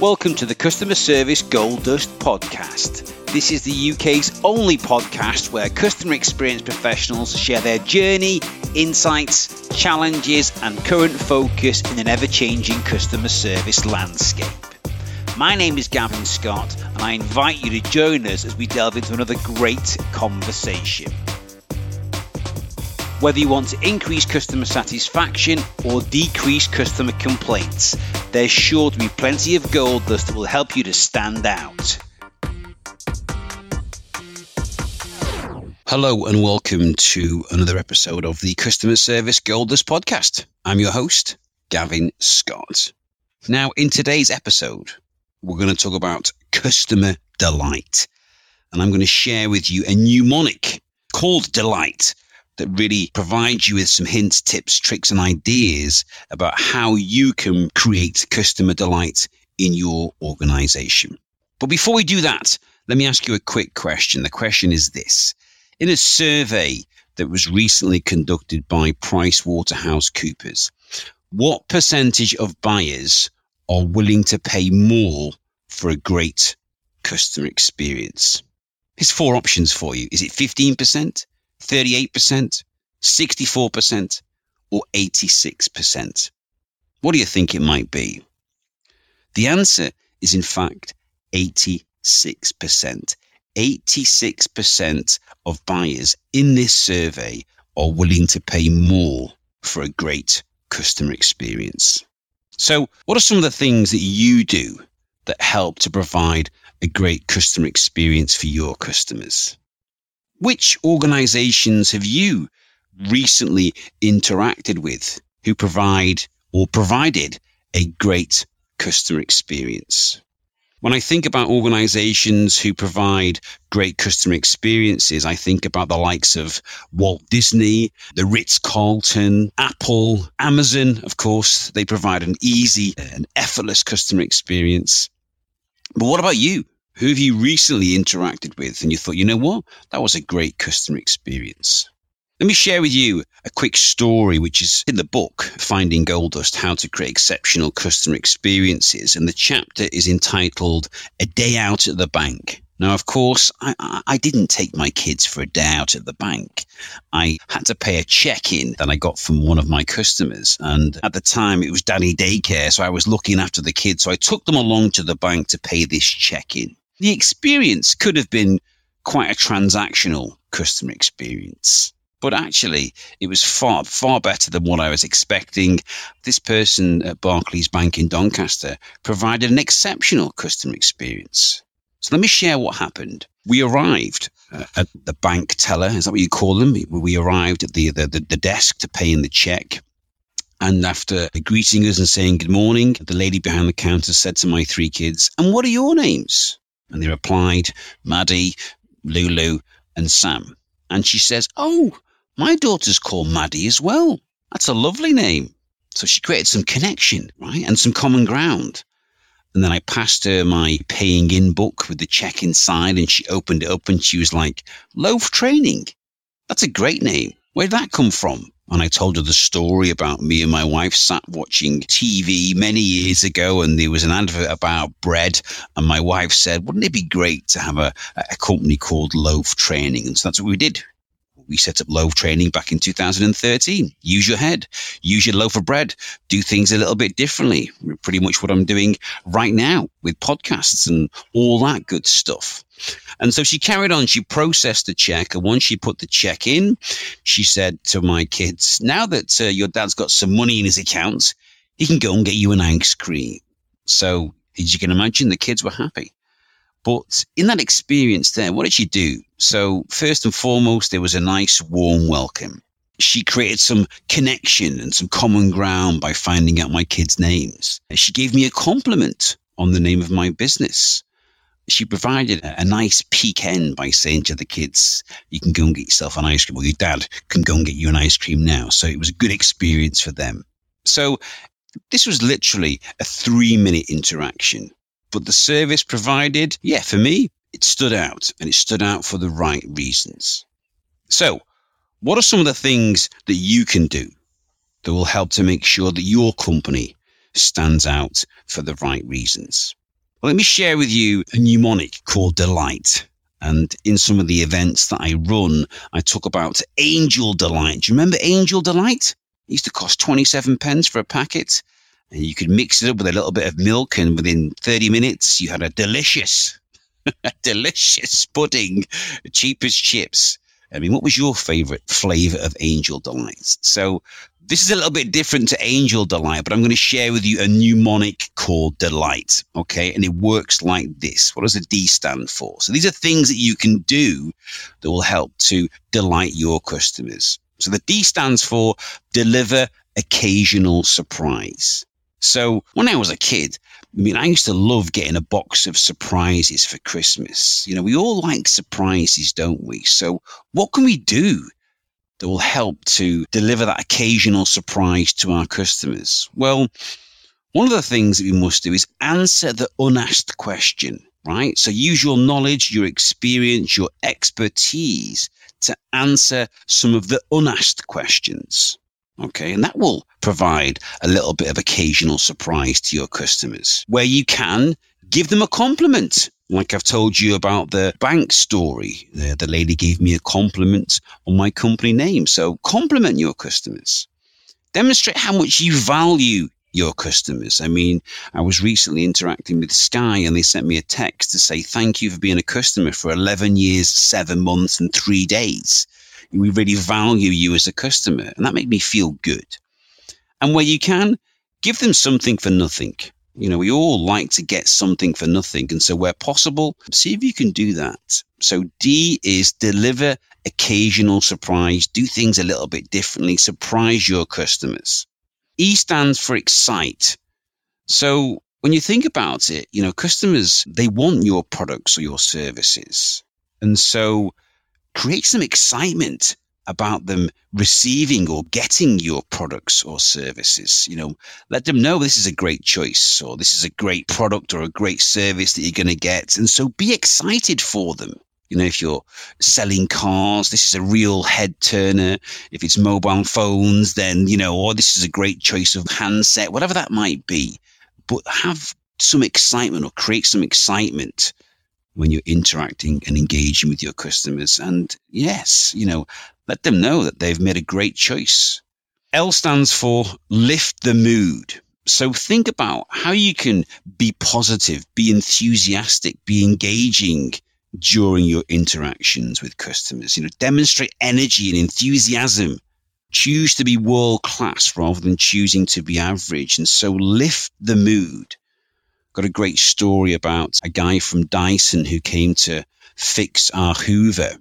Welcome to the Customer Service Gold Dust podcast. This is the UK's only podcast where customer experience professionals share their journey, insights, challenges, and current focus in an ever changing customer service landscape. My name is Gavin Scott, and I invite you to join us as we delve into another great conversation. Whether you want to increase customer satisfaction or decrease customer complaints, there's sure to be plenty of gold dust that will help you to stand out. Hello and welcome to another episode of the Customer Service Gold Dust podcast. I'm your host, Gavin Scott. Now, in today's episode, we're going to talk about customer delight. And I'm going to share with you a mnemonic called Delight that really provides you with some hints, tips, tricks, and ideas about how you can create customer delight in your organization. But before we do that, let me ask you a quick question. The question is this In a survey that was recently conducted by PricewaterhouseCoopers, what percentage of buyers are willing to pay more for a great customer experience? Here's four options for you. Is it 15%? 38%, 64%, or 86%? What do you think it might be? The answer is, in fact, 86%. 86% of buyers in this survey are willing to pay more for a great customer experience. So, what are some of the things that you do that help to provide a great customer experience for your customers? Which organizations have you recently interacted with who provide or provided a great customer experience? When I think about organizations who provide great customer experiences, I think about the likes of Walt Disney, the Ritz Carlton, Apple, Amazon, of course. They provide an easy and effortless customer experience. But what about you? Who have you recently interacted with and you thought, you know what? That was a great customer experience. Let me share with you a quick story, which is in the book, Finding Gold Dust How to Create Exceptional Customer Experiences. And the chapter is entitled A Day Out at the Bank. Now, of course, I, I didn't take my kids for a day out at the bank. I had to pay a check in that I got from one of my customers. And at the time, it was daddy daycare. So I was looking after the kids. So I took them along to the bank to pay this check in the experience could have been quite a transactional customer experience. But actually, it was far, far better than what I was expecting. This person at Barclays Bank in Doncaster provided an exceptional customer experience. So let me share what happened. We arrived uh, at the bank teller, is that what you call them? We arrived at the, the, the desk to pay in the check. And after greeting us and saying good morning, the lady behind the counter said to my three kids, And what are your names? And they replied, Maddie, Lulu, and Sam. And she says, Oh, my daughter's called Maddie as well. That's a lovely name. So she created some connection, right? And some common ground. And then I passed her my paying in book with the check inside, and she opened it up and she was like, Loaf Training. That's a great name. Where did that come from? And I told her the story about me and my wife sat watching TV many years ago, and there was an advert about bread. And my wife said, Wouldn't it be great to have a, a company called Loaf Training? And so that's what we did. We set up Loaf Training back in 2013. Use your head, use your loaf of bread, do things a little bit differently. Pretty much what I'm doing right now with podcasts and all that good stuff. And so she carried on. She processed the check. And once she put the check in, she said to my kids, now that uh, your dad's got some money in his account, he can go and get you an ice cream. So as you can imagine, the kids were happy. But in that experience there, what did she do? So first and foremost, there was a nice warm welcome. She created some connection and some common ground by finding out my kids' names. She gave me a compliment on the name of my business she provided a, nice peak end by saying to the kids, you can go and get yourself an ice cream, or your dad can go and get you an ice cream now. So it was a good experience for them. So this was literally a three minute interaction. But the service provided, yeah, for me, it stood out and it stood out for the right reasons. So, what are some of the things that you can do that will help to make sure that your company stands out for the right reasons? Well, let me share with you a mnemonic called Delight. And in some of the events that I run, I talk about Angel Delight. Do you remember Angel Delight? It used to cost 27 pence for a packet. And you could mix it up with a little bit of milk, and within 30 minutes, you had a delicious, delicious pudding, cheap as chips. I mean, what was your favorite flavor of Angel Delight? So this is a little bit different to Angel Delight, but I'm going to share with you a mnemonic called Delight. Okay. And it works like this. What does the D stand for? So these are things that you can do that will help to delight your customers. So the D stands for deliver occasional surprise. So when I was a kid, I mean, I used to love getting a box of surprises for Christmas. You know, we all like surprises, don't we? So what can we do that will help to deliver that occasional surprise to our customers? Well, one of the things that we must do is answer the unasked question, right? So use your knowledge, your experience, your expertise to answer some of the unasked questions. Okay. And that will provide a little bit of occasional surprise to your customers where you can give them a compliment like I've told you about the bank story, the, the lady gave me a compliment on my company name. So compliment your customers. Demonstrate how much you value your customers. I mean, I was recently interacting with Sky and they sent me a text to say, thank you for being a customer for 11 years, seven months and three days. We really value you as a customer. And that made me feel good. And where you can, give them something for nothing. You know, we all like to get something for nothing. And so, where possible, see if you can do that. So, D is deliver occasional surprise, do things a little bit differently, surprise your customers. E stands for excite. So, when you think about it, you know, customers, they want your products or your services. And so, create some excitement about them receiving or getting your products or services. You know, let them know this is a great choice or this is a great product or a great service that you're going to get. And so be excited for them. You know, if you're selling cars, this is a real head turner. If it's mobile phones, then, you know, or this is a great choice of handset, whatever that might be. But have some excitement or create some excitement when you're interacting and engaging with your customers. And yes, you know, let them know that they've made a great choice. L stands for lift the mood. So think about how you can be positive, be enthusiastic, be engaging during your interactions with customers. You know, demonstrate energy and enthusiasm. Choose to be world class rather than choosing to be average. And so lift the mood. Got a great story about a guy from Dyson who came to fix our Hoover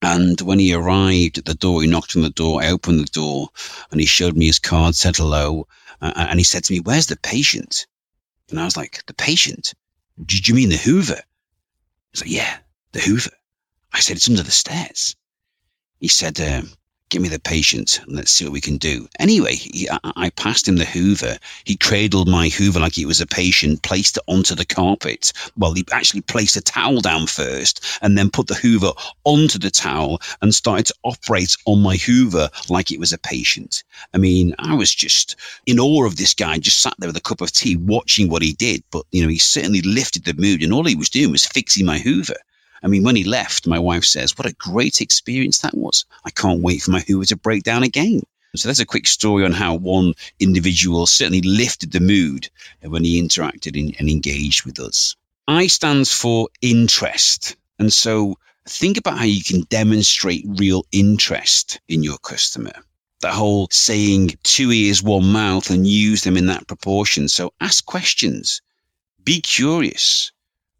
and when he arrived at the door, he knocked on the door, I opened the door, and he showed me his card, said hello, uh, and he said to me, Where's the patient? And I was like, The patient? Did you mean the Hoover? He's like, Yeah, the Hoover. I said, It's under the stairs. He said, um, give me the patient and let's see what we can do. Anyway, he, I, I, passed him the Hoover. He cradled my Hoover like it was a patient, placed it onto the carpet. Well, he actually placed a towel down first and then put the Hoover onto the towel and started to operate on my Hoover like it was a patient. I mean, I was just in awe of this guy, just sat there with a cup of tea watching what he did. But, you know, he certainly lifted the mood and all he was doing was fixing my Hoover. I mean, when he left, my wife says, What a great experience that was. I can't wait for my Hoover to break down again. So that's a quick story on how one individual certainly lifted the mood when he interacted and engaged with us. I stands for interest. And so think about how you can demonstrate real interest in your customer. That whole saying two ears, one mouth, and use them in that proportion. So ask questions, be curious,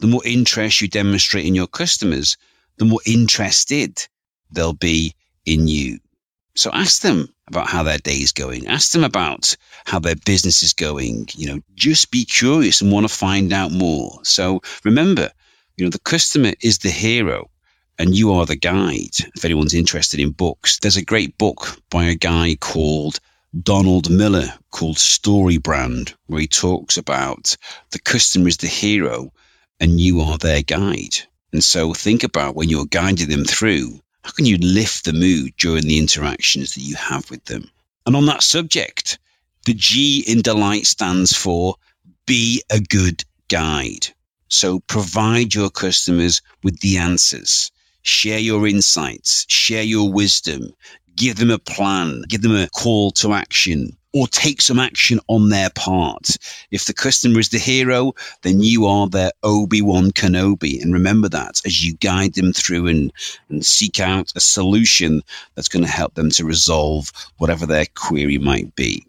the more interest you demonstrate in your customers, the more interested they'll be in you. So ask them about how their day is going. Ask them about how their business is going. You know, just be curious and want to find out more. So remember, you know, the customer is the hero and you are the guide. If anyone's interested in books, there's a great book by a guy called Donald Miller called Story Brand, where he talks about the customer is the hero and you are their guide. And so think about when you're guiding them through, how can you lift the mood during the interactions that you have with them? And on that subject, the G in delight stands for be a good guide. So provide your customers with the answers. Share your insights, share your wisdom, give them a plan, give them a call to action, or take some action on their part. If the customer is the hero, then you are their Obi-Wan Kenobi. And remember that as you guide them through and, and seek out a solution that's going to help them to resolve whatever their query might be.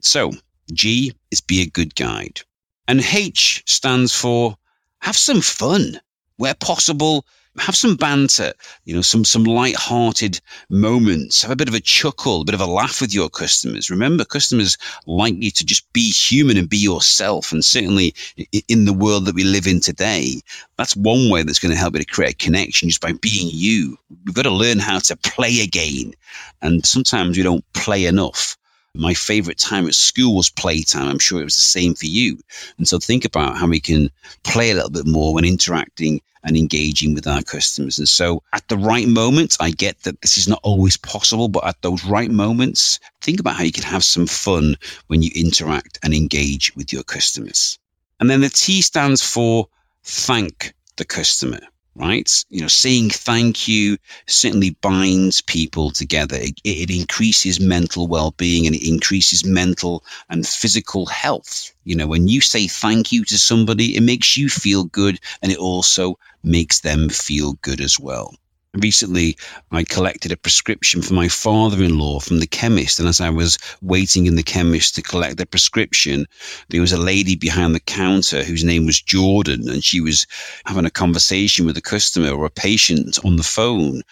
So G is be a good guide. And H stands for have some fun. Where possible, have some banter, you know, some some light-hearted moments. Have a bit of a chuckle, a bit of a laugh with your customers. Remember, customers like you to just be human and be yourself. And certainly in the world that we live in today, that's one way that's going to help you to create a connection just by being you. We've got to learn how to play again. And sometimes we don't play enough. My favorite time at school was playtime. I'm sure it was the same for you. And so think about how we can play a little bit more when interacting and engaging with our customers. And so at the right moment, I get that this is not always possible, but at those right moments, think about how you can have some fun when you interact and engage with your customers. And then the T stands for thank the customer right? You know, saying thank you certainly binds people together. It, it, increases mental well-being and it increases mental and physical health. You know, when you say thank you to somebody, it makes you feel good and it also makes them feel good as well recently I collected a prescription for my father in law from the chemist. And as I was waiting in the chemist to collect the prescription, there was a lady behind the counter whose name was Jordan. And she was having a conversation with a customer or a patient on the phone.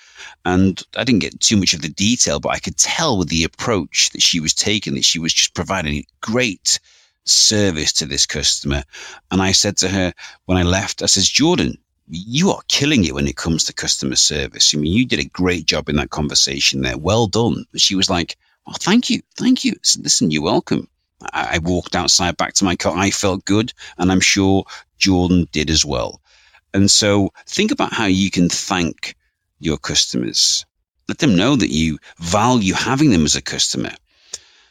And I didn't get too much of the detail, but I could tell with the approach that she was taking that she was just providing great service to this customer. And I said to her when I left, I says, Jordan, you are killing it when it comes to customer service. I mean, you did a great job in that conversation there. Well done. She was like, Oh, thank you. Thank you. Listen, you're welcome. I, I walked outside back to my car. I felt good. And I'm sure Jordan did as well. And so think about how you can thank your customers. Let them know that you value having them as a customer.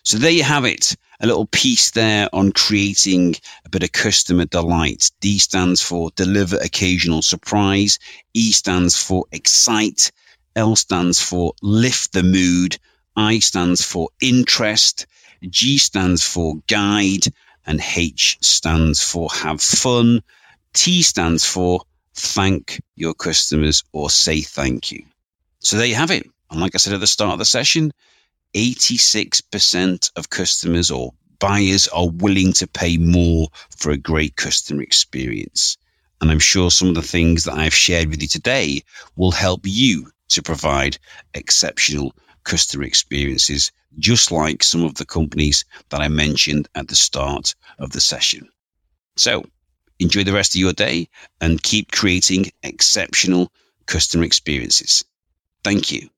So there you have it a little piece there on creating a bit of customer delight. D stands for deliver occasional surprise. E stands for excite. L stands for lift the mood. I stands for interest. G stands for guide. And H stands for have fun. T stands for thank your customers or say thank you. So there you have it. And like I said at the start of the session, 86% of customers or buyers are willing to pay more for a great customer experience. And I'm sure some of the things that I've shared with you today will help you to provide exceptional customer experiences, just like some of the companies that I mentioned at the start of the session. So enjoy the rest of your day and keep creating exceptional customer experiences. Thank you.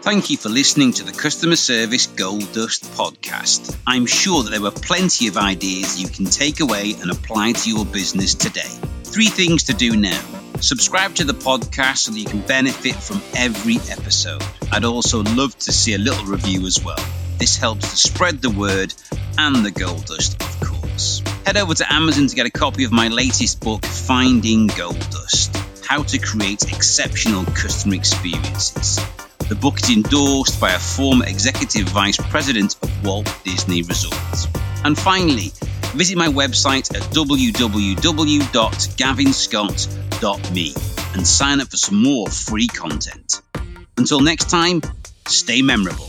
Thank you for listening to the Customer Service Gold Dust podcast. I'm sure that there were plenty of ideas you can take away and apply to your business today. Three things to do now. Subscribe to the podcast so that you can benefit from every episode. I'd also love to see a little review as well. This helps to spread the word and the gold dust, of course. Head over to Amazon to get a copy of my latest book, Finding Gold Dust How to Create Exceptional Customer Experiences. The book is endorsed by a former executive vice president of Walt Disney Resorts. And finally, visit my website at www.gavinscott.me and sign up for some more free content. Until next time, stay memorable.